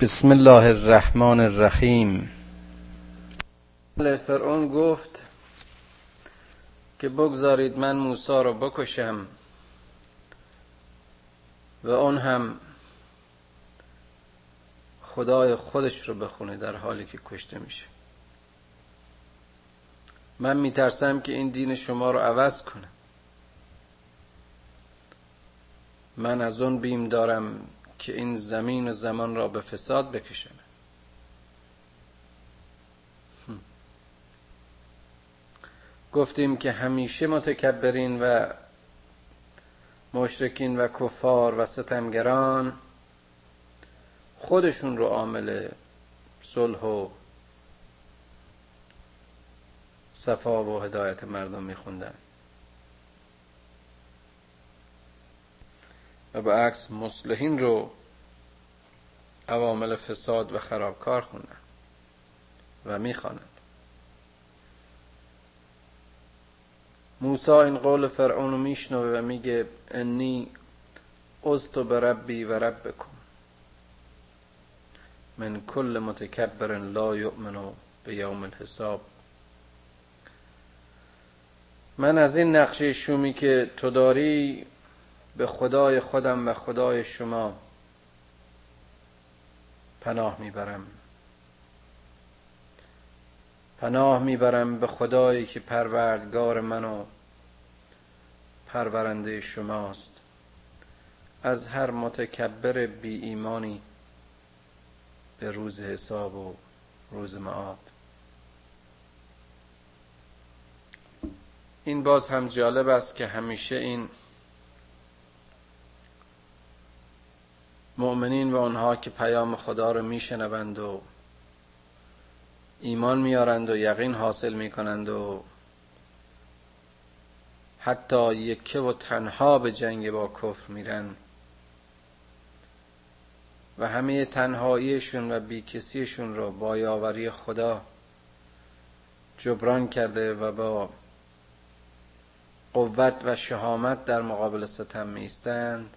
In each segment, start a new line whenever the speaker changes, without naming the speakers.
بسم الله الرحمن الرحیم. فرعون گفت که بگذارید من موسی رو بکشم و اون هم خدای خودش رو بخونه در حالی که کشته میشه. من میترسم که این دین شما رو عوض کنه من از اون بیم دارم که این زمین و زمان را به فساد بکشم گفتیم که همیشه متکبرین و مشرکین و کفار و ستمگران خودشون رو عامل صلح و صفا و هدایت مردم میخوندن. و به عکس مصلحین رو عوامل فساد و خرابکار خوندن و می‌خوانند. موسی این قول فرعون رو میشنوه و میگه انی ازتو به ربی و ربکم. من کل متکبر لا یؤمن به یوم الحساب. من از این نقشه شومی که تو داری به خدای خودم و خدای شما پناه می‌برم. پناه می‌برم به خدایی که پروردگار من و پرورنده شماست. از هر متکبر بی ایمانی به روز حساب و روز معاد. این باز هم جالب است که همیشه این مؤمنین و آنها که پیام خدا رو میشنوند و ایمان میارند و یقین حاصل می‌کنند و حتی یکه و تنها به جنگ با کفر میرن و همه تنهاییشون و بیکسیشون رو با یاوری خدا جبران کرده و با قوت و شهامت در مقابل ستم میستند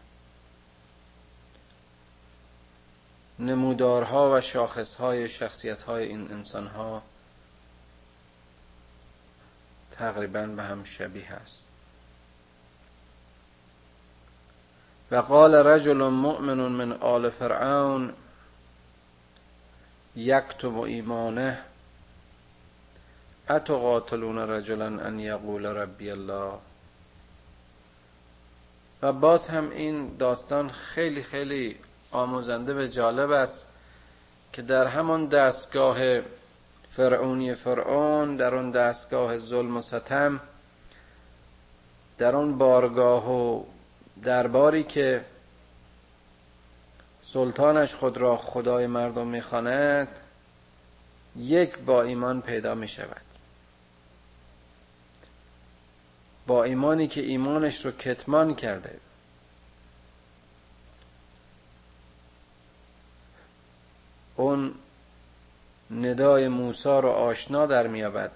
نمودارها و شاخصهای شخصیتهای این انسانها تقریبا به هم شبیه است. و قال رجل مؤمن من آل فرعون یکتب ایمانه اتقاتلون رجلا ان یقول ربی الله. و باز هم این داستان خیلی خیلی آموزنده و جالب است که در همان دستگاه فرعونی فرعون در اون دستگاه ظلم و ستم در اون بارگاه و درباری که سلطانش خود را خدای مردم می‌خواند یک با ایمان پیدا می شود با ایمانی که ایمانش رو کتمان کرده. اون ندای موسی رو آشنا در میابد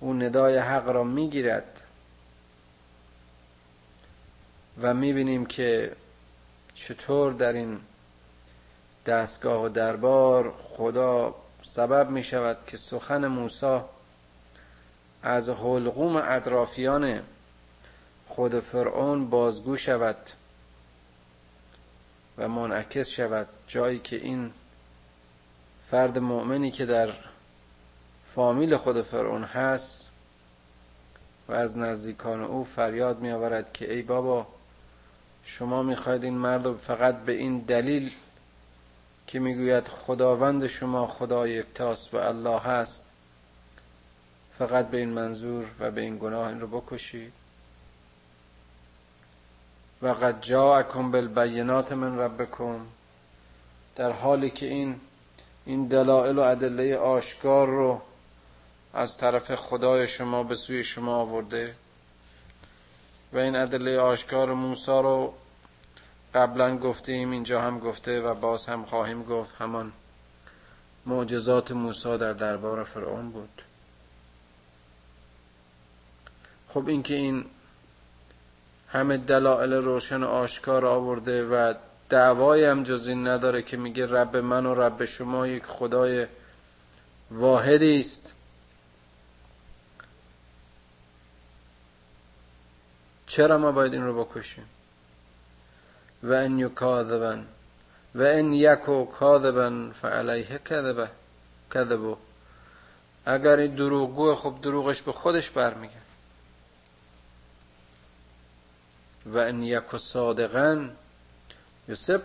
اون ندای حق را می‌گیرد. و می‌بینیم که چطور در این دستگاه و دربار خدا سبب می شود که سخن موسی از حلقوم اطرافیان خود فرعون بازگو شود. و منعکس شود جایی که این فرد مؤمنی که در فامیل خود فرعون هست و از نزدیکان او فریاد می آورد که ای بابا شما می‌خواید این مرد فقط به این دلیل که می‌گوید خداوند شما خدا یکتاست و الله هست فقط به این منظور و به این گناه این رو بکشید؟ و قد جاءکم بالبینات من ربکم. در حالی که این این دلائل و ادله آشکار رو از طرف خدای شما به سوی شما آورده و این ادله آشکار موسی رو قبلا گفتیم اینجا هم گفته و باز هم خواهیم گفت. همان معجزات موسی در دربار فرعون بود. خب اینکه این همه دلایل روشن و آشکار آورده و دعوایی هم جز این نداره که میگه رب من و رب شما یک خدای واحدی است. چرا ما باید این رو بکشیم؟ و ان یکاذبن و ان یکو کاذبا فعلیه کذبه کذبو. اگر این دروغگو خب دروغش به خودش برمیگه و ان یکو صادقا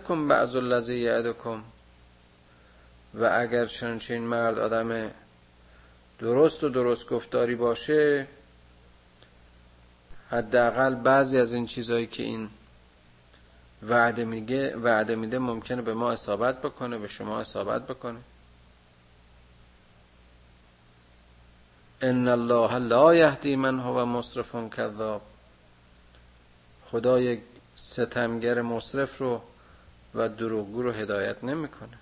کن بعض الذی یعدکم. و اگر چنین مرد آدم درست و درست گفتاری باشه حداقل بعضی از این چیزهایی که این وعده میگه وعده میده ممکنه به ما اصابت بکنه به شما اصابت بکنه. ان الله لا یهدی من هو مصرف کذاب. خدا یک ستمگر مصرف رو و دروغگو رو هدایت نمی‌کنه.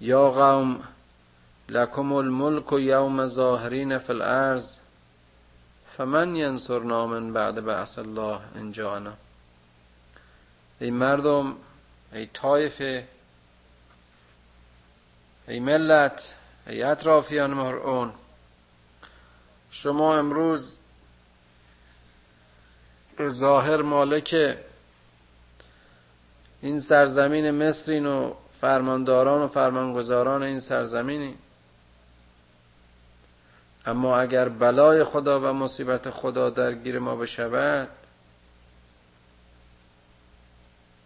یا قوم لکم الملک یوم ظاهرین فی الارض فمن ینصرنا من بعد بعث الله انجانا. ای مردم ای طایفه ای ملت ای اطرافیان مرعون شما امروز ظاهر مالک این سرزمین مصرین و فرمانداران و فرمانگزاران این سرزمینی. اما اگر بلای خدا و مصیبت خدا درگیر ما بشود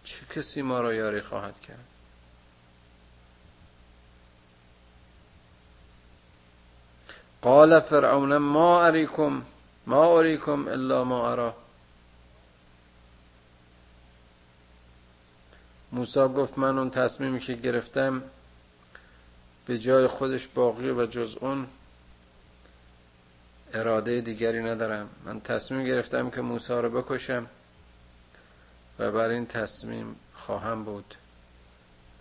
چه کسی ما را یاری خواهد کرد؟ قال فرعون ما اریکم ما اریکم الا ما ارا. موسی گفت من اون تصمیمی که گرفتم به جای خودش باقی و جز اون اراده دیگری ندارم. من تصمیم گرفتم که موسی رو بکشم و بر این تصمیم خواهم بود.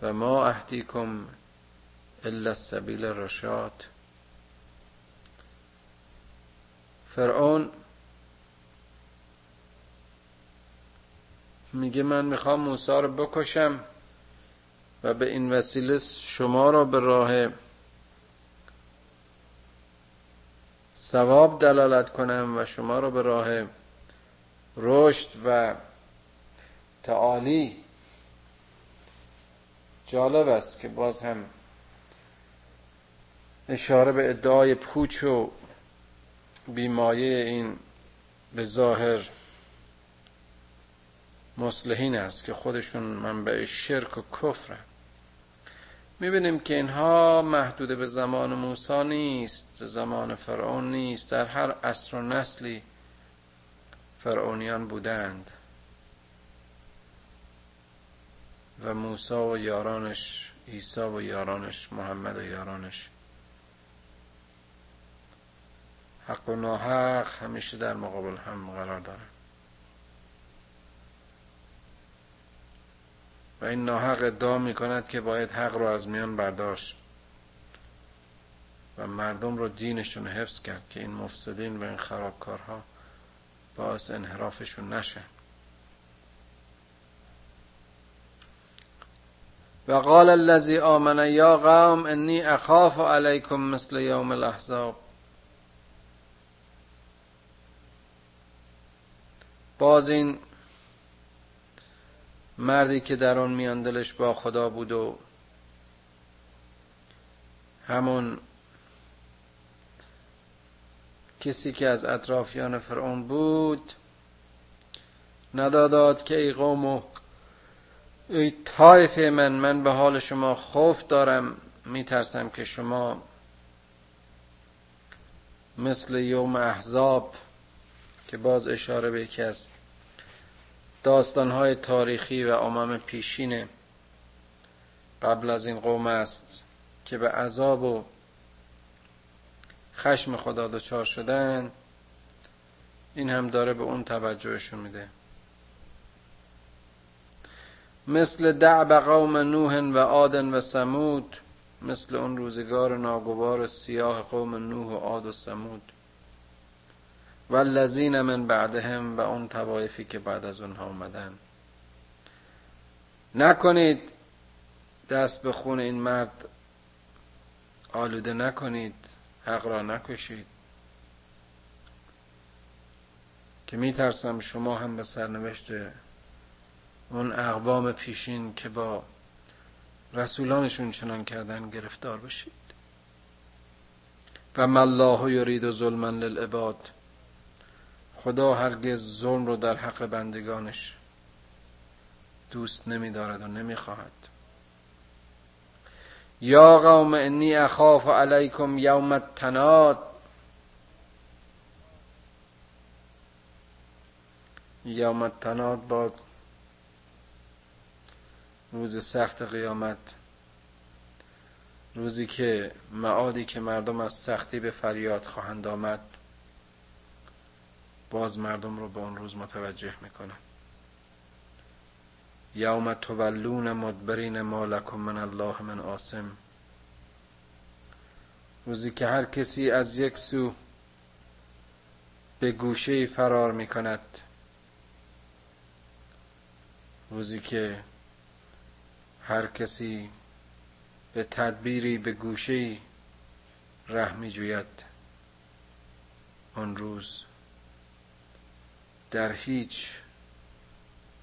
و ما اهدیکم الا السبیل رشاد فرعون میگه من می‌خوام موسی رو بکشم و به این وسیله شما را به راه ثواب دلالت کنم و شما را به راه رشد و تعالی. جالب است که باز هم اشاره به ادعای پوچ و بیمایه این به ظاهر مسلحین است که خودشون منبع شرک و کفره می‌بینیم که اینها محدود به زمان موسی نیست زمان فرعون نیست. در هر عصر و نسلی فرعونیان بودند. و موسی و یارانش عیسی و یارانش محمد و یارانش. حق و ناحق همیشه در مقابل هم قرار دارند و این ناحق ادعا می کند که باید حق رو از میان برداشت و مردم رو دینشون حفظ کرد که این مفسدین و این خرابکارها باعث انحرافشون نشه. و قال الذي آمن یا قوم انی اخاف علیکم مثل یوم الاحزاب. باز این مردی که در آن میان دلش با خدا بود و همون کسی که از اطرافیان فرعون بود نداداد که ای قوم و ای طایف من من به حال شما خوف دارم میترسم که شما مثل یوم احزاب که باز اشاره به یکی داستانهای تاریخی و امم پیشین قبل از این قوم است که به عذاب و خشم خدا دچار شدن این هم داره به اون توجهشون میده. مثل دعب قوم نوح و آدن و سمود مثل اون روزگار ناگوار سیاه قوم نوح و عاد و سمود و من بعدهم و اون توایفی که بعد از اونها اومدن نکنید دست به خون این مرد آلوده نکنید حق را نکشید. که میترسم شما هم به سرنوشت اون اقوام پیشین که با رسولانشون چنان کردن گرفتار بشید. و الله یرید ظلما للعباد. خدا هرگز ظلم رو در حق بندگانش دوست نمیدارد و نمی‌خواهد. یا قوم انی اخاف علیکم یوم التناد. یوم التناد با روز سخت قیامت روزی که معادی که مردم از سختی به فریاد خواهند آمد. باز مردم رو به اون روز متوجه می‌کنن یوم تولون مدبرین ما لکم من الله من آسم روزی که هر کسی از یک سو به گوشه فرار می کند روزی که هر کسی به تدبیری به گوشه ره می جوید آن روز در هیچ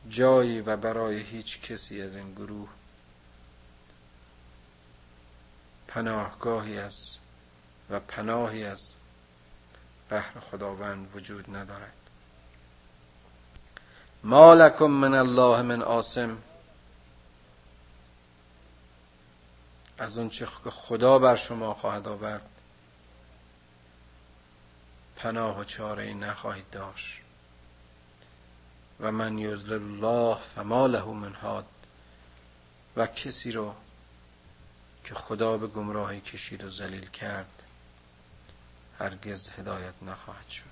جایی و برای هیچ کسی از این گروه پناهگاهی از و پناهی از بحر خداوند وجود ندارد. ما لکم من الله من آسم. از اون چه خدا بر شما خواهد آورد پناه و چاره ای نخواهید داشت. و من یزل الله فما له من هاد و کسی رو که خدا به گمراهی کشید و ذلیل کرد هرگز هدایت نخواهد شد.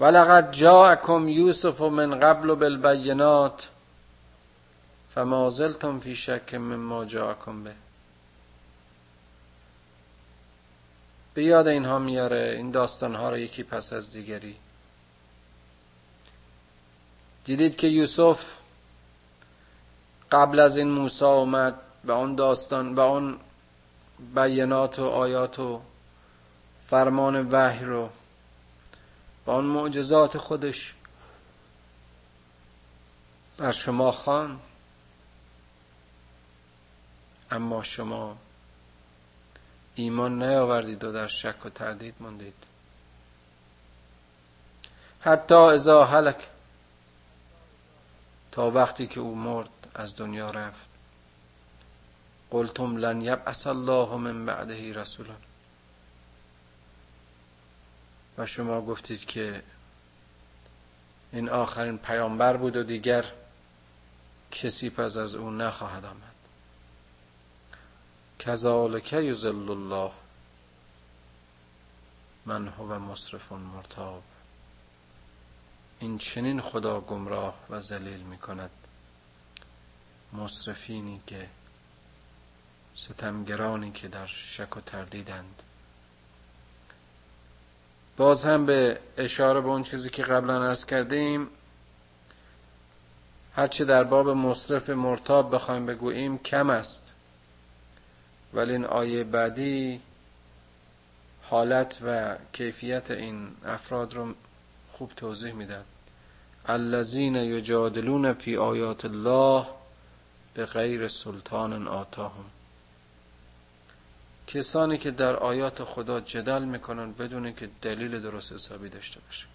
ولقد جاءكم یوسف من قبل بالبینات فما زلتم فی شک مما جاءكم به. به یاد اینها میاره این داستانها رو یکی پس از دیگری. دیدید که یوسف قبل از این موسی اومد و اون داستان و اون بیانات و آیات و فرمان وحی رو با اون معجزات خودش بر شما خان اما شما ایمان نیاوردید و در شک و تردید موندید. حتی ازا حلک تا وقتی که او مرد از دنیا رفت. قلتم لن یبعث الله من بعده رسولا. و شما گفتید که این آخرین پیامبر بود و دیگر کسی پس از او نخواهد آمد. کذالک یذل الله من هو مصرف مرتاب. این چنین خدا گمراه و ذلیل می کند مصرفینی که ستمگرانی که در شک و تردیدند. باز هم به اشاره به اون چیزی که قبلا ارز کردیم هرچه در باب مصرف مرتاب بخوایم بگوییم کم است. ولی این آیه بعدی حالت و کیفیت این افراد رو خوب توضیح میدن الذین یجادلون فی آیات الله به غیر سلطان آتاهم. کسانی که در آیات خدا جدل می‌کنن بدون که دلیل درست حسابی داشته باشه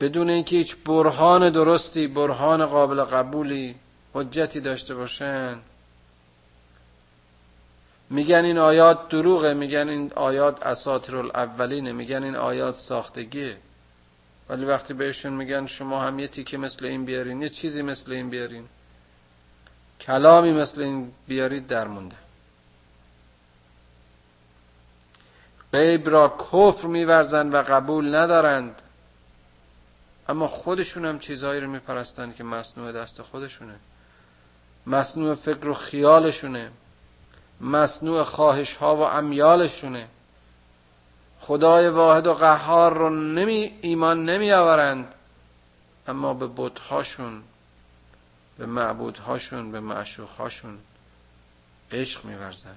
بدون اینکه هیچ برهان درستی برهان قابل قبولی حجتی داشته باشن میگن این آیات دروغه میگن این آیات اساطیر الاولینه میگن این آیات ساختگیه ولی وقتی بهشون میگن شما هم یه تیکه مثل این بیارین یه چیزی مثل این بیارین کلامی مثل این بیارید در مونده غیب را کفر میورزند و قبول ندارند. اما خودشون هم چیزهایی رو میپرستند که مصنوع دست خودشونه. مصنوع فکر و خیالشونه. مصنوع خواهش ها و امیالشونه. خدای واحد و قهار رو نمی ایمان نمی آورند. اما به بتهاشون به معبودهاشون به معشوقهاشون عشق میورزن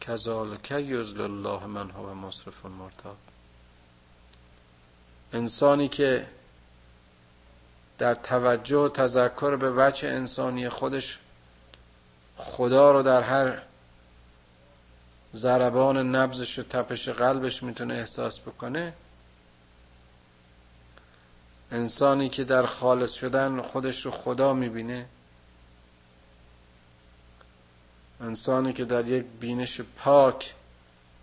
کذالک یزل الله من هو مصرف مرتاب انسانی که در توجه و تذکر به وجه انسانی خودش خدا رو در هر ضربان نبزش و تپش قلبش می‌تونه احساس بکنه. انسانی که در خالص شدن خودش رو خدا می‌بینه. انسانی که در یک بینش پاک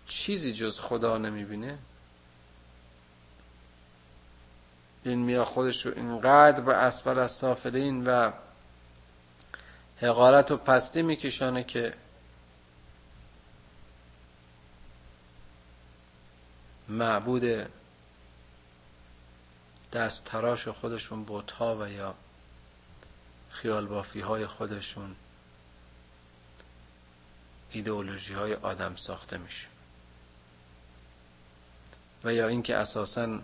چیزی جز خدا نمی‌بینه. این میا خودش رو اینقدر به اسفل از سافلین و حقارت و پستی میکشانه که معبود دست تراش خودشون بوتها و یا خیال بافی های خودشون ایدئولوژی های آدم ساخته میشه. و یا اینکه اساسا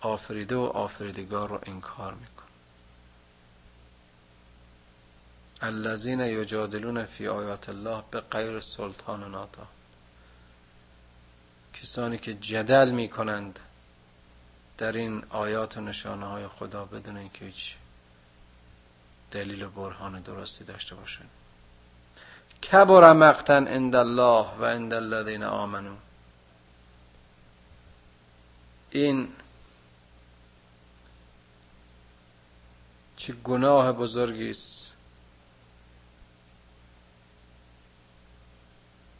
آفریده و آفریدگار رو انکار میکن الذین یجادلون فی آیات الله به غیر سلطان ناتا کسانی که جدل می‌کنند در این آیات و نشانه های خدا بدون اینکه هیچ دلیل و برهان درستی داشته باشند. کبر مقتن عند الله و عند الذین آمنو این چه گناه بزرگی است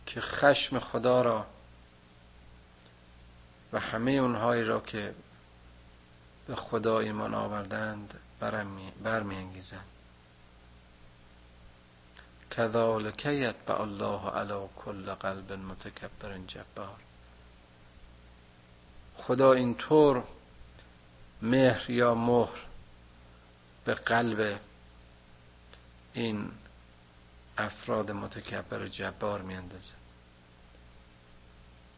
که خشم خدا را و همه اونهایی را که به خدا ایمان آوردند برمیانگیزند. کذالک یتبع الله علی کل قلب متکبر جبار. خدا اینطور مهر یا مهر به قلب این افراد متکبر جبار میاندازه.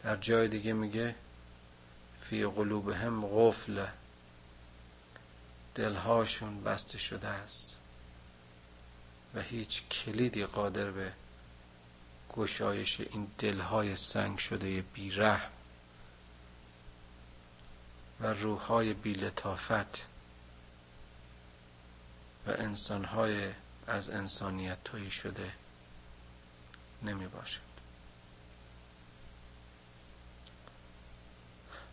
در جای دیگه میگه فی قلوبهم غفل. دلهاشون بسته شده است و هیچ کلیدی قادر به گشایش این دلهای سنگ شده بیرحم و روحهای بیلتافت و انسانهای از انسانیت تویی شده نمی باشد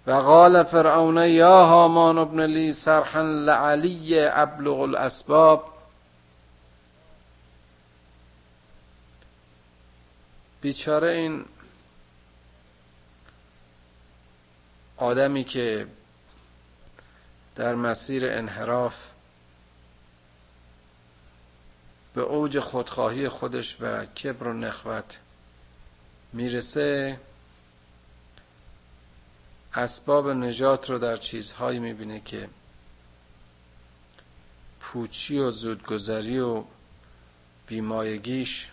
و قال فرعون یا هامان ابن لی سرحا لعلی ابلغ الاسباب. بیچاره این آدمی که در مسیر انحراف به اوج خودخواهی خودش و کبر و نخوت می‌رسه. اسباب نجات رو در چیزهایی می‌بینه که پوچی و زودگذری و بیمایگیش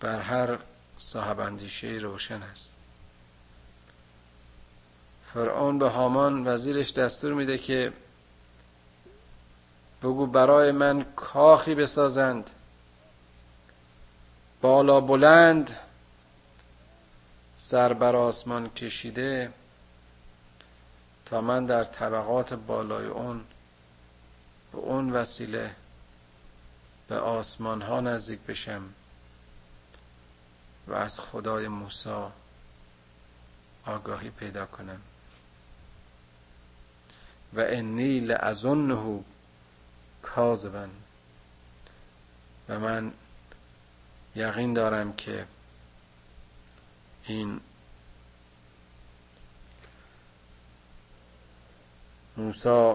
بر هر صاحب اندیشه روشن است. فرعون به هامان وزیرش دستور میده که بگو برای من کاخی بسازند. بالا بلند سر بر آسمان کشیده تا من در طبقات بالای اون به اون وسیله به آسمان ها نزدیک بشم و از خدای موسی آگاهی پیدا کنم. و انی لعظنه کاذبا و من یقین دارم که این موسی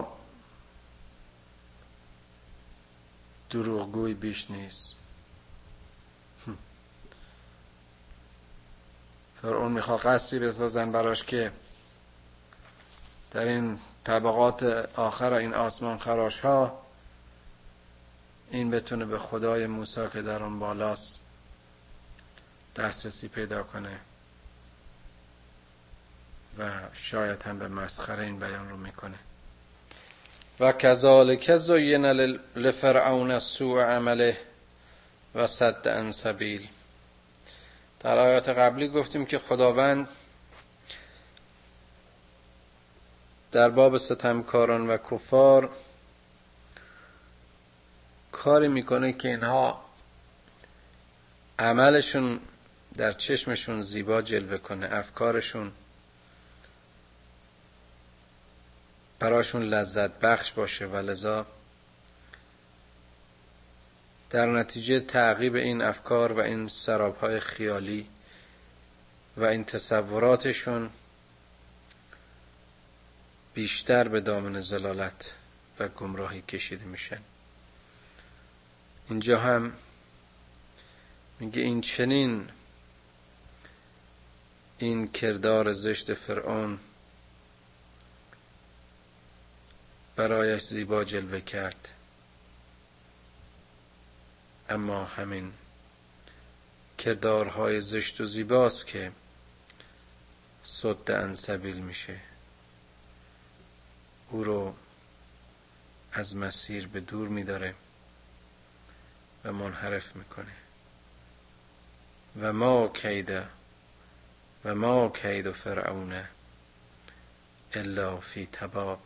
دروغگوی بیش نیست. فرعون می‌خواد قصری بسازن براش که در این طبقات آخر این آسمان خراش ها این بتونه به خدای موسی که در اون بالاست دسترسی پیدا کنه و شاید هم به مسخره این بیان رو می‌کنه. و کذالک زین لفرعون سوء عمله و صد ان سبیل. در آیات قبلی گفتیم که خداوند در باب ستمکاران و کفار کاری می‌کنه که اینها عملشون در چشمشون زیبا جلوه کنه افکارشون براشون لذت بخش باشه و لذا در نتیجه تعقیب این افکار و این سرابهای خیالی و این تصوراتشون بیشتر به دامن زلالت و گمراهی کشیده میشن. اینجا هم میگه این چنین این کردار زشت فرعون برایش زیبا جلوه کرد. اما همین کردارهای زشت و زیباست که صد انسبیل میشه. او رو از مسیر به دور میداره. و منحرف می‌کنه. و ما کیده و ما کید فرعون الا فی تباب.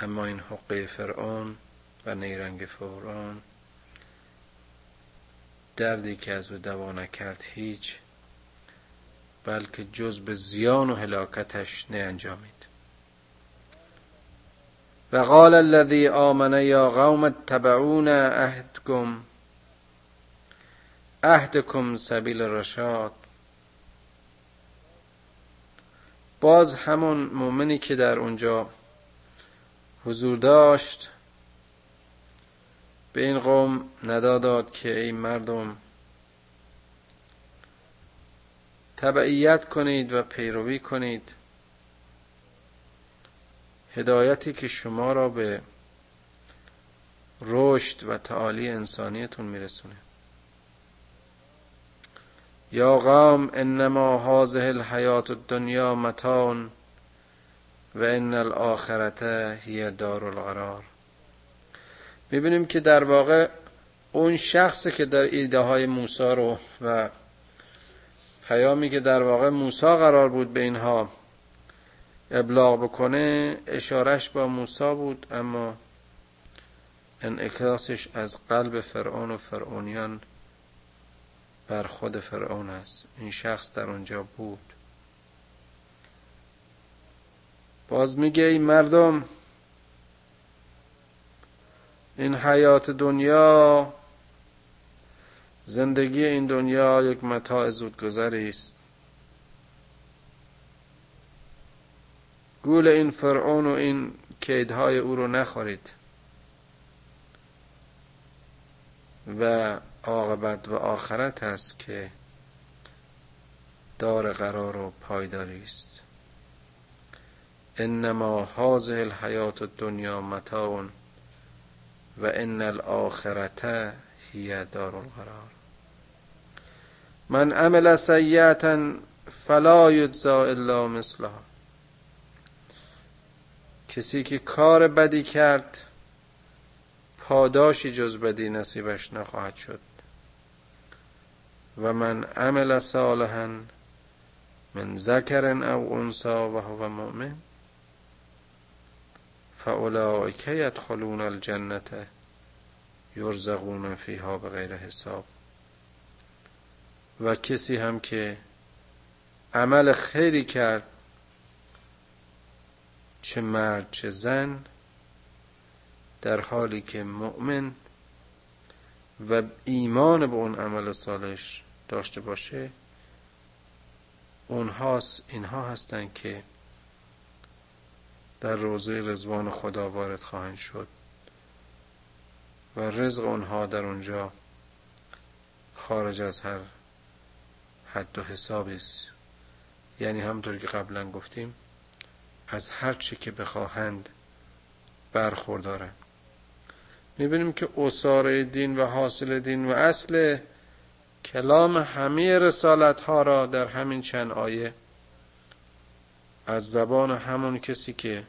اما این حقه فرعون و نیرنگ فرعون دردی که از او دوا نکرد هیچ بلکه جز به زیان و هلاکتش انجامید و قال الذي آمن یا قوم اتبعون عهدكم عهدكم سبیل رشاد باز همون مؤمنی که در اونجا حضور داشت به این قوم نداداد که ای مردم تبعیت کنید و پیروی کنید. هدایتی که شما را به رشد و تعالی انسانیتون میرسونه. یا قوم انما هذه الحیات الدنیا متان و ان الاخرت هی دار القرار. می‌بینیم که در واقع اون شخصی که در ایده های موسی رو و پیامی که در واقع موسی قرار بود به اینها ابلاغ بکنه اشارش با موسی بود اما انعکاسش از قلب فرعون و فرعونیان بر خود فرعون است. این شخص در اونجا بود. باز میگه ای مردم این حیات دنیا زندگی این دنیا یک متاع زودگذری است. گول این فرعون و این کیدهای او رو نخورید. و عاقبت و آخرت هست که دار قرار و پایداری است. انما هذه الحیات الدنیا متاع و ان الاخرت هی دار القرار. من عمل سیئتا فلا یجزا الا مثلها. کسی که کار بدی کرد پاداشی جز بدی نصیبش نخواهد شد. و من عمل صالحا من ذکر او انسا و هو مؤمن فاولئک یدخلون الجنت یرزقون فیها به حساب. و کسی هم که عمل خیری کرد چه مرد چه زن در حالی که مؤمن و ایمان به اون عمل صالح داشته باشه اونهاست اینها هستند که در روزه رزوان خدا وارد خواهند شد و رزق اونها در اونجا خارج از هر حد و حسابی است یعنی همطور که قبلا گفتیم از هر چی که بخواهند برخوردارند. می‌بینیم که اصاره دین و حاصل دین و اصل کلام همه رسالت ها را در همین چند آیه از زبان همون کسی که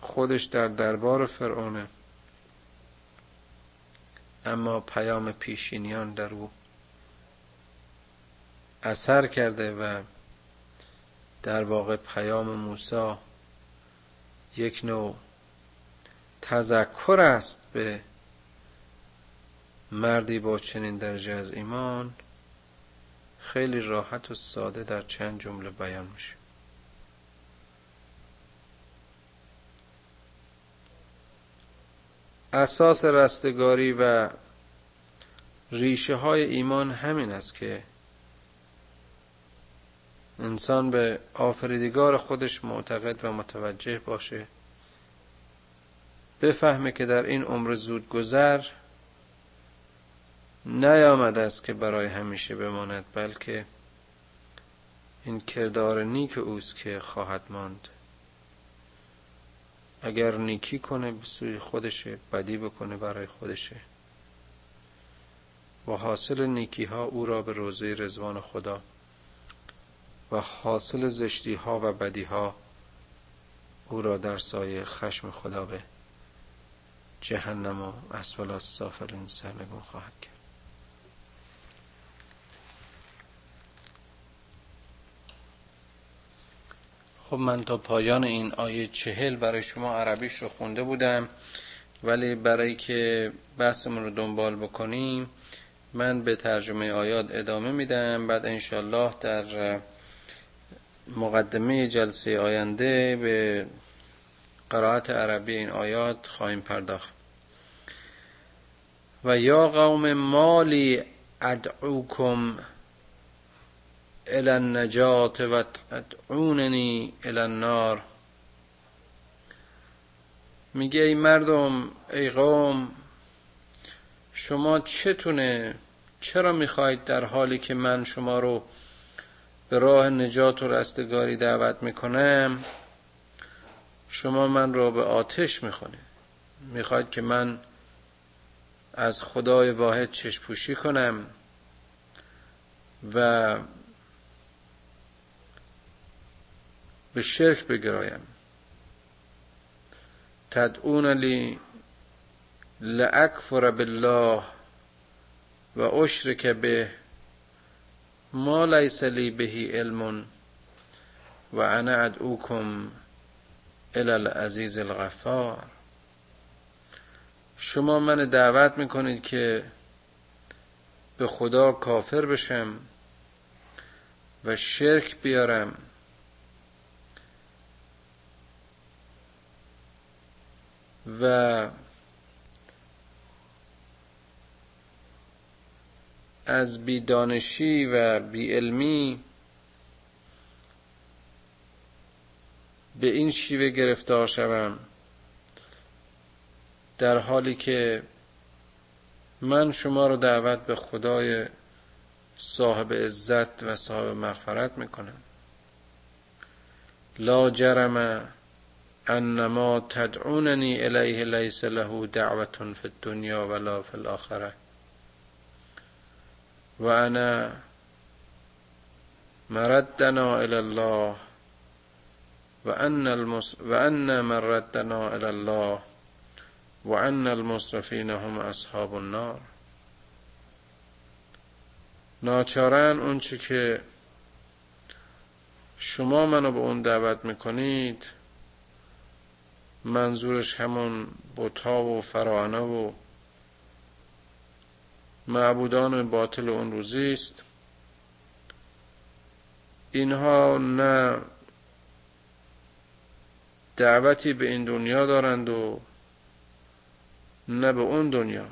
خودش در دربار فرعونه اما پیام پیشینیان در او اثر کرده و در واقع پیام موسی یک نوع تذکر است به مردی با چنین درجه از ایمان خیلی راحت و ساده در چند جمله بیان میشه. اساس رستگاری و ریشه های ایمان همین است که انسان به آفریدگار خودش معتقد و متوجه باشه. بفهمه که در این عمر زود گذر نیامده است که برای همیشه بماند بلکه این کردار نیک اوست که خواهد ماند. اگر نیکی کنه به سوی خودشه بدی بکنه برای خودشه و حاصل نیکی ها او را به روزه رزوان خدا و حاصل زشتی ها و بدی ها او را در سایه خشم خدا به جهنم و اسفل السافلین سرنگون خواهد کرد. خب من تا پایان این آیه چهل برای شما عربیش رو خونده بودم ولی برای که بحثمون رو دنبال بکنیم من به ترجمه آیات ادامه میدم. بعد انشالله در مقدمه جلسه آینده به قرائت عربی این آیات خواهیم پرداخت. و یا قوم مالی ادعوکم الى النجات و تدعوننی الى النار. میگه ای مردم ای قوم شما چتونه؟ چرا می‌خواهید در حالی که من شما رو به راه نجات و رستگاری دعوت می‌کنم. شما من را به آتش می‌خونه. می‌خواید که من از خدای واحد چشپوشی کنم و به شرک بگرایم. تدعون لی لأکفر بالله و اشرک به ما لیس لی بهی علم و انا ادعوکم الى العزیز الغفار. شما من دعوت می‌کنید که به خدا کافر بشم و شرک بیارم. و از بیدانشی و بیعلمی به این شیوه گرفتار شوم در حالی که من شما رو دعوت به خدای صاحب عزت و صاحب مغفرت می‌کنم. لا جرم انما تدعوننی الیه لیس له دعوت فی الدنیا ولا فی الاخره و انا مردنا الى الله و ان, المس... و ان مردنا الى الله و ان المصرفین هم اصحاب النار. ناچارن اونچه که شما منو به اون دعوت می‌کنید منظورش همون بوتا و فراعنه و معبودان باطل اون روزی است. اینها نه دعوتی به این دنیا دارند و نه به اون دنیا.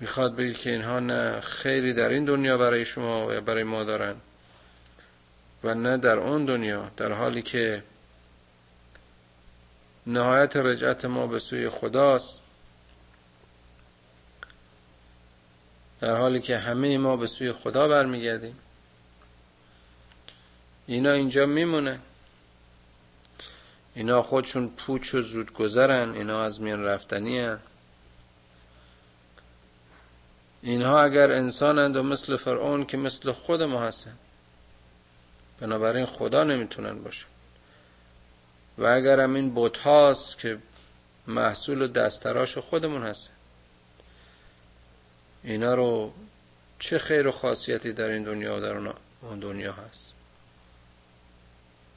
می‌خواد بگه که اینها نه خیری در این دنیا برای شما و برای ما دارند و نه در اون دنیا در حالی که نهایت رجعت ما به سوی خداست. در حالی که همه ما به سوی خدا برمیگردیم. اینا اینجا میمونه اینا خودشون پوچ و زود گذرن. اینا از میان رفتنی هن. اینها اگر انسانند و مثل فرعون که مثل خود ما هستن بنابراین خدا نمی‌تونن باشن. و اگر هم این بوت هاست که محصول دستراش خودمون هستن. اینا رو چه خیر و خاصیتی در این دنیا و در اون دنیا هست.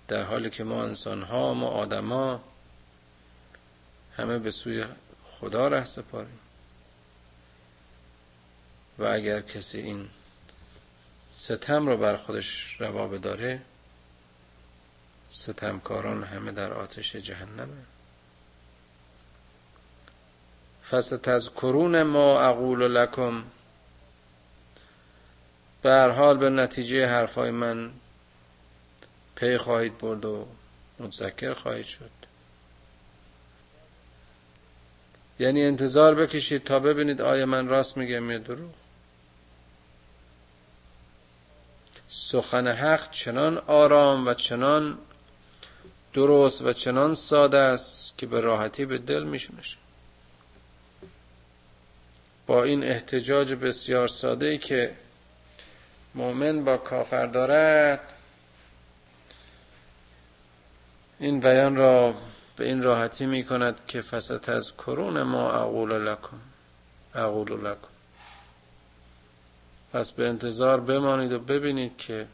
در حالی که ما انسان ها ما آدما همه به سوی خدا ره سپاریم. و اگر کسی این ستم رو بر خودش روا بداره ستمکاران همه در آتش جهنمه فستذکرون ما اقول لکم. به هر حال به نتیجه حرفای من پی خواهید برد و متذکر خواهید شد. یعنی انتظار بکشید تا ببینید آیا من راست میگم یا دروغ. سخن حق چنان آرام و چنان درست و چنان ساده است که به راحتی به دل میشونه با این احتجاج بسیار ساده ای که مؤمن با کافر دارد این بیان را به این راحتی می کند که فست از کرون ما اقول لکن اقول لکن پس به انتظار بمانید و ببینید که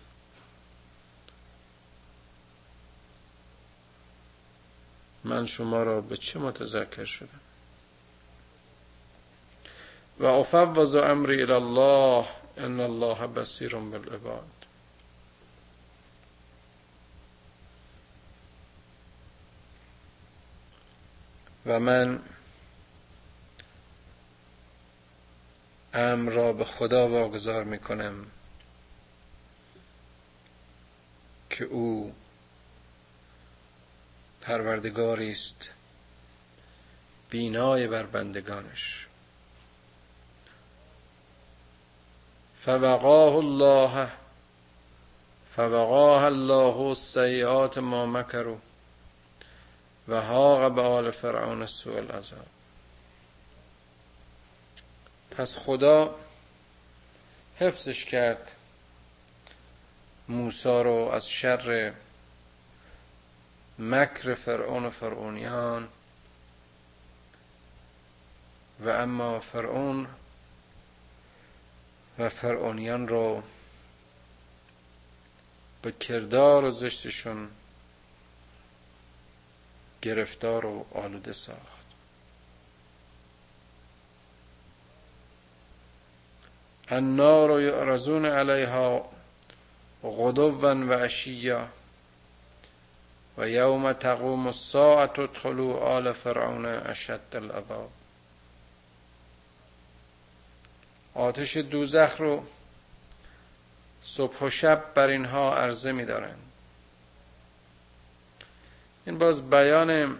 من شما را به چه متذکر شدم. و افوض امری الى الله ان الله بصیر بالعباد. و من امر را به خدا واگذار می کنم که او پروردگاری است بینای بر بندگانش. فوقاه الله فوقاه الله سیئات ما مکروا و حاق به آل فرعون سوء العذاب. پس خدا حفظش کرد موسا رو از شر مکر فرعون و فرعونیان و اما فرعون و فرعونیان رو به کردار زشتشون گرفتار و آلوده ساخت. النار یعرضون علیها غدوا و عشیا و یوم تقوم الساعت ادخلوا آل فرعون اشد العذاب. آتش دوزخ رو صبح و شب بر اینها عرضه می دارند این باز بیان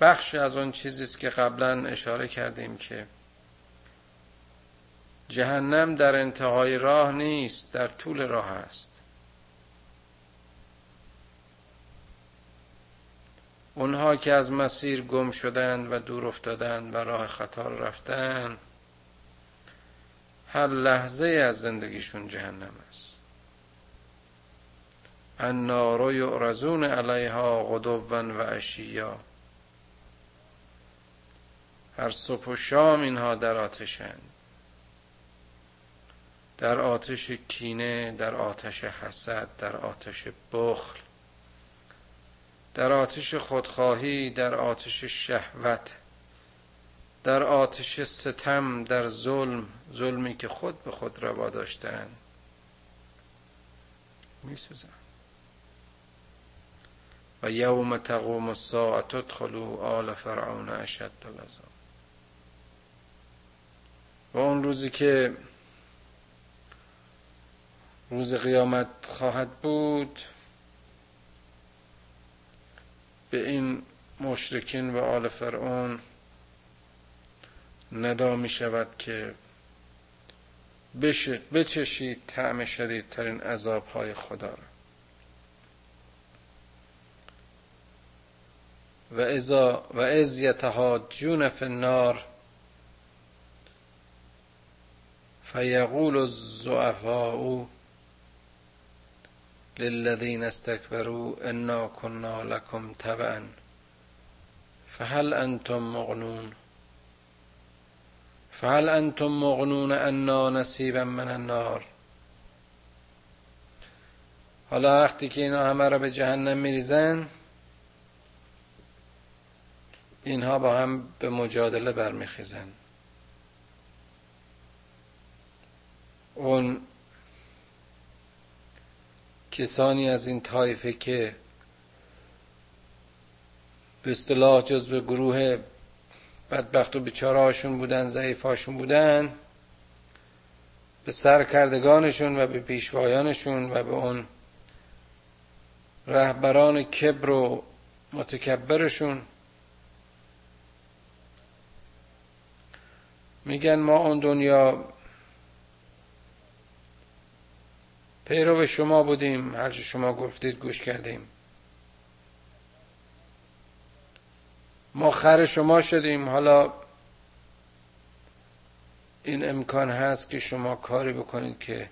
بخش از اون چیزی است که قبلا اشاره کردیم که جهنم در انتهای راه نیست در طول راه است. اونها که از مسیر گم شدند و دور افتادند و راه خطا رفتند هر لحظه از زندگیشون جهنم است. النار یعرضون علیها غدوا و عشیا هر صبح و شام اینها در آتشند. در آتش کینه در آتش حسد در آتش بخل در آتش خودخواهی در آتش شهوت. در آتش ستم در ظلم ظلمی که خود به خود روا داشتند میسوزن. و یوم تقوم الساعه تدخلوا آل فرعون اشد العذاب و اون روزی که روز قیامت خواهد بود به این مشرکین و آل فرعون ندا می شود که بچشید طعم شدیدترین عذاب های خدا را. و ازا و از یتهاجون فی النار فیقول الزعفاء للذین استكبروا انا كنا لكم تبعا فهل انتم مغنون. فهل انتم مغنون انا نصیبا من النار؟ حالا وقتی که اینا همه را به جهنم میریزن اینها با هم به مجادله برمیخیزن. اون کسانی از این طایفه که به اصطلاح جزو گروه بدبخت و بیچاره هاشون بودن ضعیف هاشون بودن به سرکردگانشون و به پیشوایانشون و به اون رهبران کبر و متکبرشون. میگن ما اون دنیا پیرو شما بودیم هر شما گفتید گوش کردیم. ما خر شما شدیم. حالا این امکان هست که شما کاری بکنید که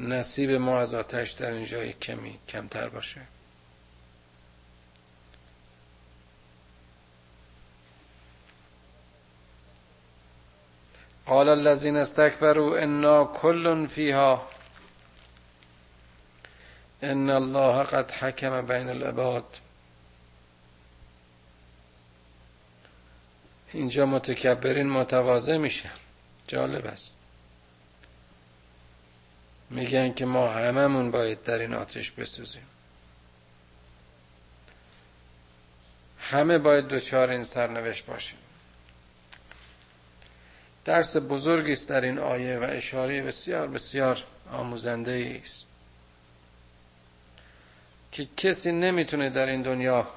نصیب ما از آتش در اینجا کمی کمتر باشه. قال الذين استكبروا انا كل فيها ان الله قد حكم بین العباد. اینجا متکبرین متواضع میشن. جالب است. میگن که ما هممون باید در این آتش بسوزیم. همه باید دوچار این سرنوشت باشیم. درس بزرگی است در این آیه و اشاره بسیار بسیار آموزنده است. که کسی نمی‌تونه در این دنیا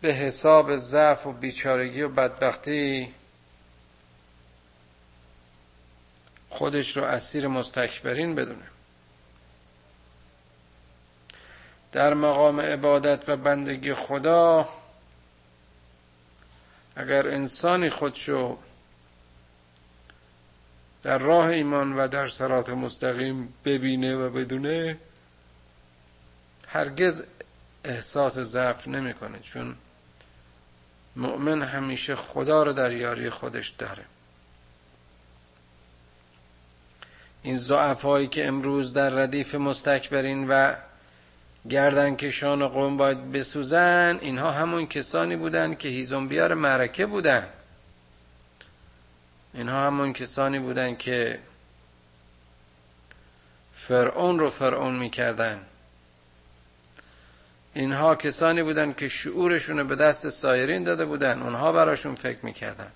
به حساب ضعف و بیچارگی و بدبختی خودش رو اسیر مستکبرین بدونه. در مقام عبادت و بندگی خدا اگر انسانی خودشو در راه ایمان و در سرات مستقیم ببینه و بدونه هرگز احساس ضعف نمی‌کنه چون مؤمن همیشه خدا رو در یاری خودش داره. این ضعفایی که امروز در ردیف مستکبرین و گردن کشان قوم باید بسوزن اینها همون کسانی بودند که هیزم بیار معرکه بودن. اینها همون کسانی بودند که فرعون رو فرعون می‌کردن. اینها کسانی بودند که شعورشون رو به دست سایرین داده بودن اونها براشون فکر می‌کردن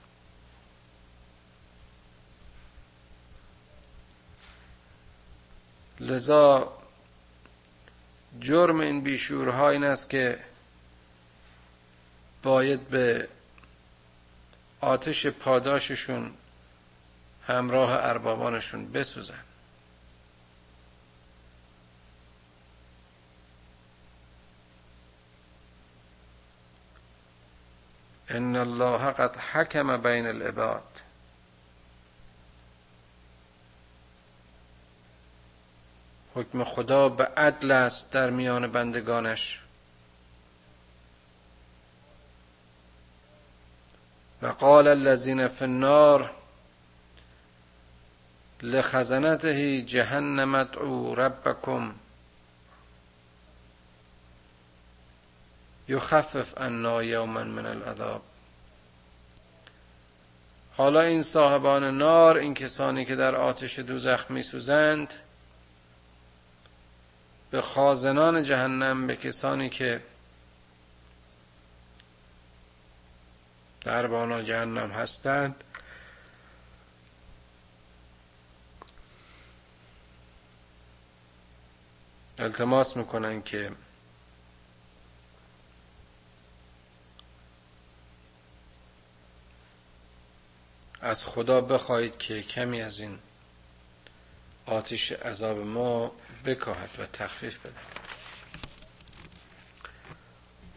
لذا جرم این بیشورها این است که باید به آتش پاداششون همراه اربابانشون بسوزن. ان الله قد حکم بین العباد. حکم خدا به عدل است در میان بندگانش. و قال الذين في النار لخزنته جهنم ادعوا ربكم یخفف عنا یوما من العذاب. حالا این صاحبان نار این کسانی که در آتش دوزخ میسوزند به خازنان جهنم به کسانی که در بانا جهنم هستند التماس می‌کنن که از خدا بخواهید که کمی از این آتش عذاب ما بکاهد و تخفیف بده.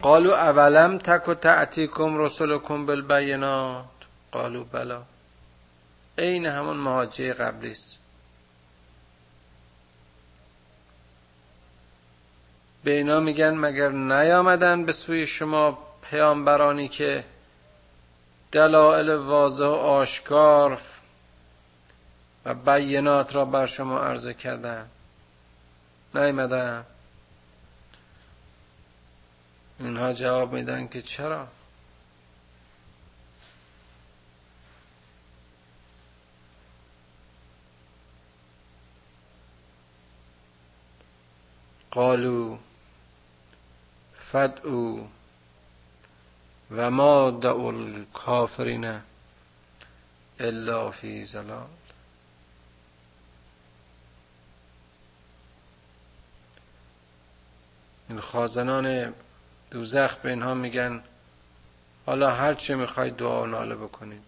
قالوا اولم تک و تعتیکم رسولکم بالبینات؟ قالوا بلا. عین همون مهاجه قبلی است. به اینا میگن مگر نیامدن به سوی شما پیامبرانی که دلائل واضح و آشکار و بینات را بر شما عرضه کردن نیامدن اینها جواب میدن که چرا؟ قالوا فدعوا و ما دعو الکافرین الا فی زلال این خازنان دوزخ به اینها میگن حالا هر چه می‌خواید دعا و ناله بکنید.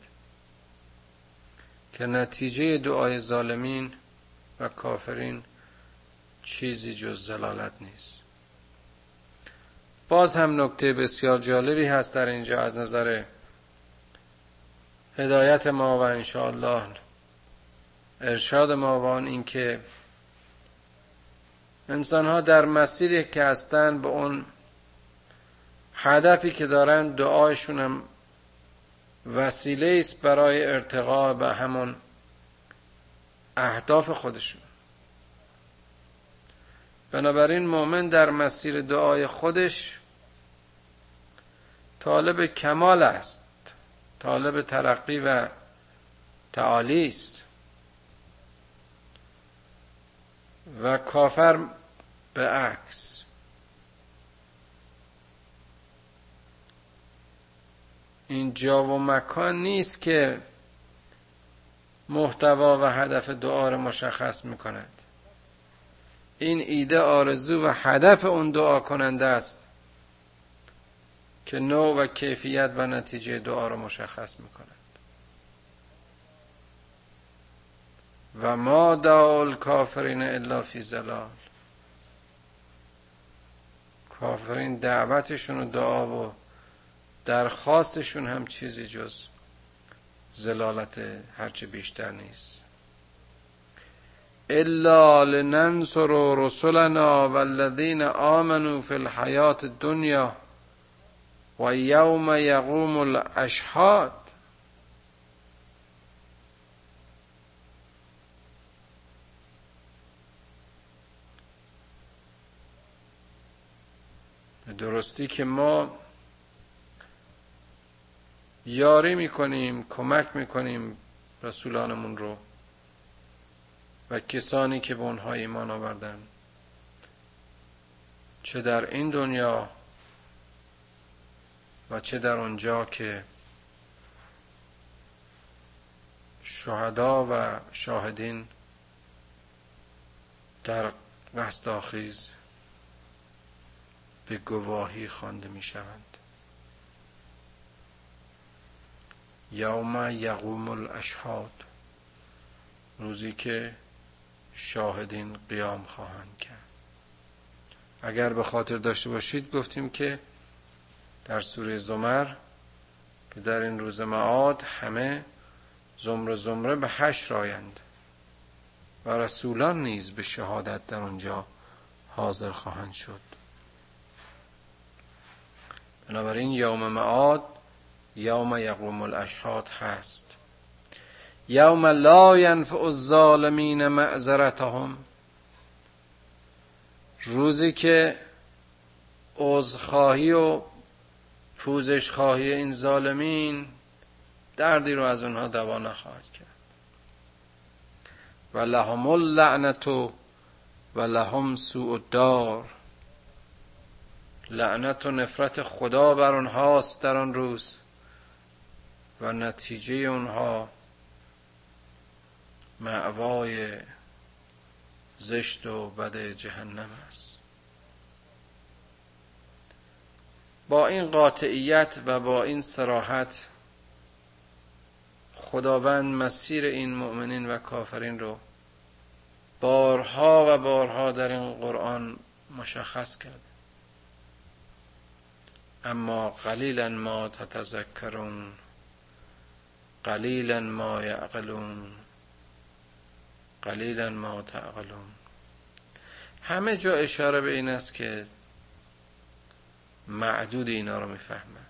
که نتیجه دعای ظالمین و کافرین چیزی جز زلالت نیست. باز هم نکته بسیار جالبی هست در اینجا از نظر هدایت ما و انشاءالله ارشاد ما و آن اینکه انسان ها در مسیری که هستن به اون هدفی که دارن دعایشون هم وسیله است برای ارتقا به همون اهداف خودشون. بنابراین مؤمن در مسیر دعای خودش طالب کمال است. طالب ترقی و تعالی است. و کافر به عکس. این جا و مکان نیست که محتوا و هدف دعا را مشخص می‌کند. این ایده آرزو و هدف اون دعا کننده است. که نوع و کیفیت و نتیجه دعا را مشخص می‌کند. و ما دعا کافرین الا فی زلال کافرین دعوتشون و دعا و درخواستشون هم چیزی جز زلالت هرچه بیشتر نیست. الا لننصر رسلنا والذین آمنوا فی الحیات الدنیا و یوم یقوم الاشهاد. درستی که ما یاری می‌کنیم کمک می‌کنیم رسولانمون رو و کسانی که به اونها ایمان آوردن. چه در این دنیا و چه در آنجا که شهدا و شاهدین در رستاخیز به گواهی خوانده می شوند. یوم یقوم الاشهاد روزی که شاهدین قیام خواهند کرد. اگر به خاطر داشته باشید گفتیم که در سوره زمر که در این روز معاد همه زمره زمره به حشر آیند و رسولان نیز به شهادت در آنجا حاضر خواهند شد. بنابراین یوم معاد یوم یقوم الاشهاد هست. یوم لا ینفع الظالمین معذرتهم. روزی که عذرخواهی و پوزش خواهی این ظالمین دردی رو از اونها دوا نخواهد کرد. و لهم اللعنت و لهم سوء دار لعنت و نفرت خدا بر اونهاست در آن روز و نتیجه اونها معوای زشت و بد جهنم است. با این قاطعیت و با این سراحت خداوند مسیر این مؤمنین و کافرین رو بارها و بارها در این قرآن مشخص کرد. اما قلیلا ما تتذکرون قلیلا ما یعقلون قلیلا ما تعقلون. همه جا اشاره به این است که معدود اینا رو می‌فهمن.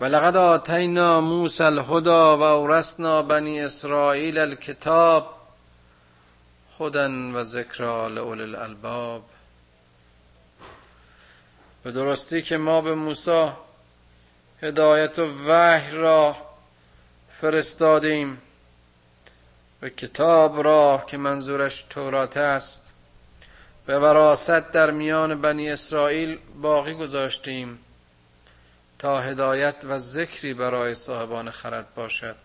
و لقد آتینا موسی الهدى و اورثنا بنی اسرائیل الکتاب هدن و ذکرا لأول الالباب. به درستی که ما به موسی هدایت و وحی را فرستادیم و کتاب را که منظورش تورات است. به وراست در میان بنی اسرائیل باقی گذاشتیم تا هدایت و ذکری برای صاحبان خرد باشد.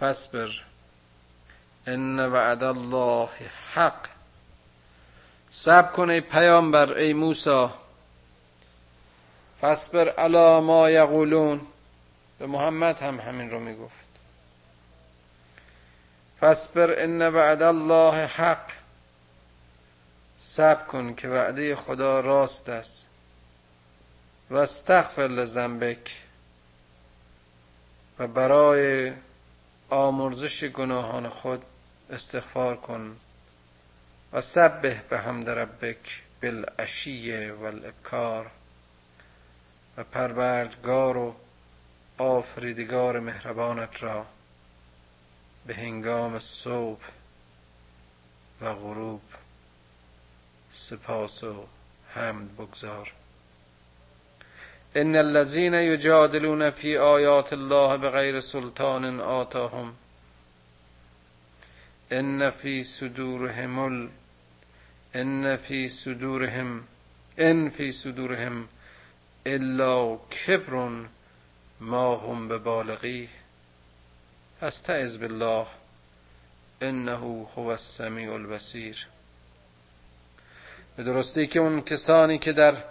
فصبر ان وعد الله حق. سب کن ای پیامبر ای موسی. فصبر علی ما یقولون. به محمد هم همین رو می‌گفت. فصبر ان وعد الله حق. سب کن که وعده خدا راست است. و استغفر لذنبک. و برای آمرزش گناهان خود استغفار کن. و سبه به حمد ربک بالعشی والابکار و پروردگار و آفریدگار مهربانت را به هنگام صبح و غروب سپاس و حمد بگذار. ان الذين يجادلون في آیات الله بغیر سلطان آتاهم. ان فی صدورهم. ان فی صدورهم ان فی صدورهم الا کبر ما هم ببالغی. استعذ بالله. انه هو السمیع البصیر. به درستی که اون کسانی که در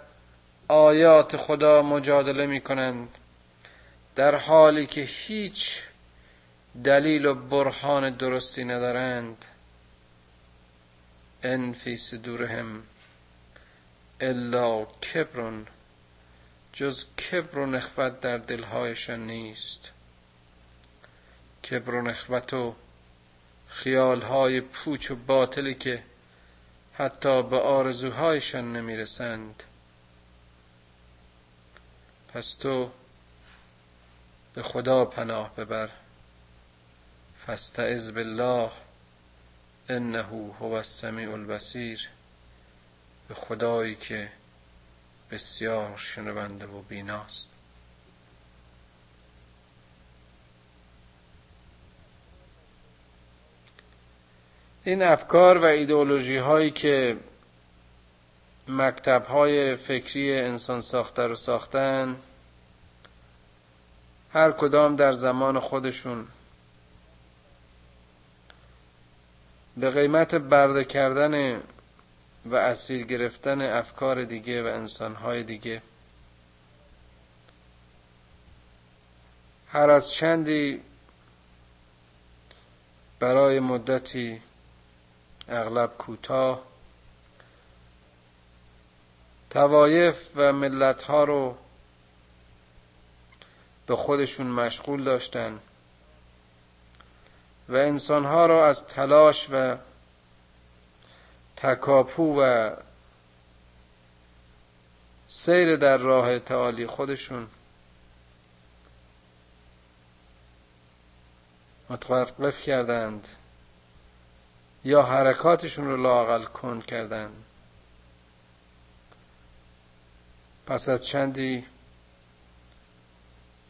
آیات خدا مجادله می کنند در حالی که هیچ دلیل و برهان درستی ندارند ان فی صدورهم الا کبرون جز کبر و نخوت در دلهایشان نیست. کبر و نخوت و خیالهای پوچ و باطلی که حتی به آرزوهایشان نمی‌رسند. پس تو به خدا پناه ببر. فاستعذ بالله انه هو السمیع البصیر. به خدایی که بسیار شنونده و بیناست. این افکار و ایدئولوژی هایی که مکتب های فکری انسان ساخته رو ساختن هر کدام در زمان خودشون به قیمت برده کردن و اسیر گرفتن افکار دیگه و انسانهای دیگه. هر از چندی برای مدتی اغلب کوتاه. توایف و ملت ها رو به خودشون مشغول داشتن و انسان ها را از تلاش و تکاپو و سیر در راه تعالی خودشون متوقف کردند. یا حرکاتشون رو لاقل کن کردند پس از چندی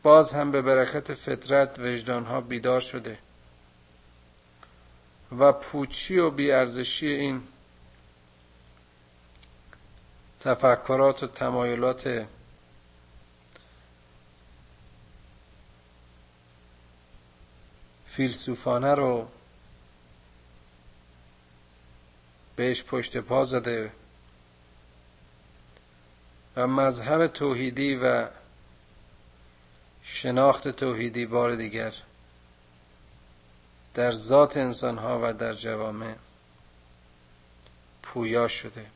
باز هم به برکت فطرت وجدان ها بیدار شده و پوچی و بیارزشی این تفکرات و تمایلات فیلسوفانه رو بهش پشت پا زده. و مذهب توحیدی و شناخت توحیدی بار دیگر در ذات انسان ها و در جوامع پویا شده.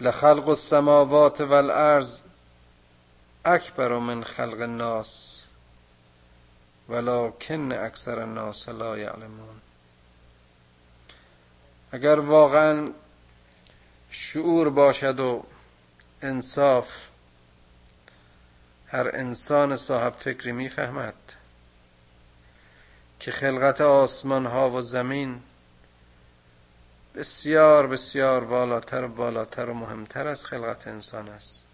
لخلق السماوات والارض اکبر من خلق الناس. ولکن اکثر الناس لا یعلمون. اگر واقعا شعور باشد و انصاف هر انسان صاحب فکری می‌فهمد که خلقت آسمان ها و زمین بسیار بسیار بالاتر و بالاتر و مهمتر از خلقت انسان است.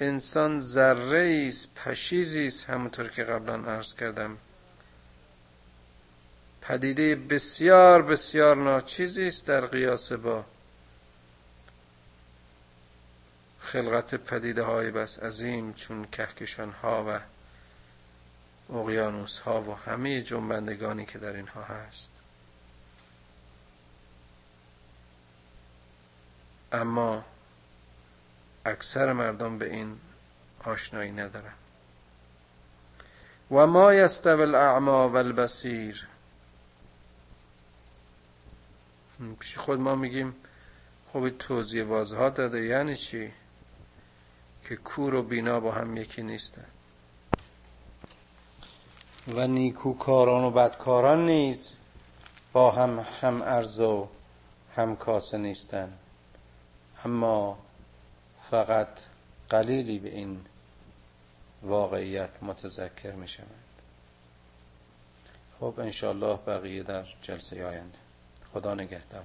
انسان ذره است پشیزی است همونطور که قبلا عرض کردم. پدیده بسیار بسیار ناچیزی است در قیاس با خلقت پدیده های بس عظیم چون کهکشان ها و اقیانوس ها و همه جنبندگانی که در اینها هست. اما اکثر مردم به این آشنایی ندارن. و ما یستوی الاعما و البصیر. پیش خود ما میگیم؟ خب توضیح واضحات داده یعنی چی؟ که کور و بینا با هم یکی نیستن. و نیکوکاران و بدکاران نیز با هم هم ارز و هم کاسه نیستن. اما فقط قلیلی به این واقعیت متذکر می شوند. خب انشاءالله بقیه در جلسه آینده. خدا نگهدار.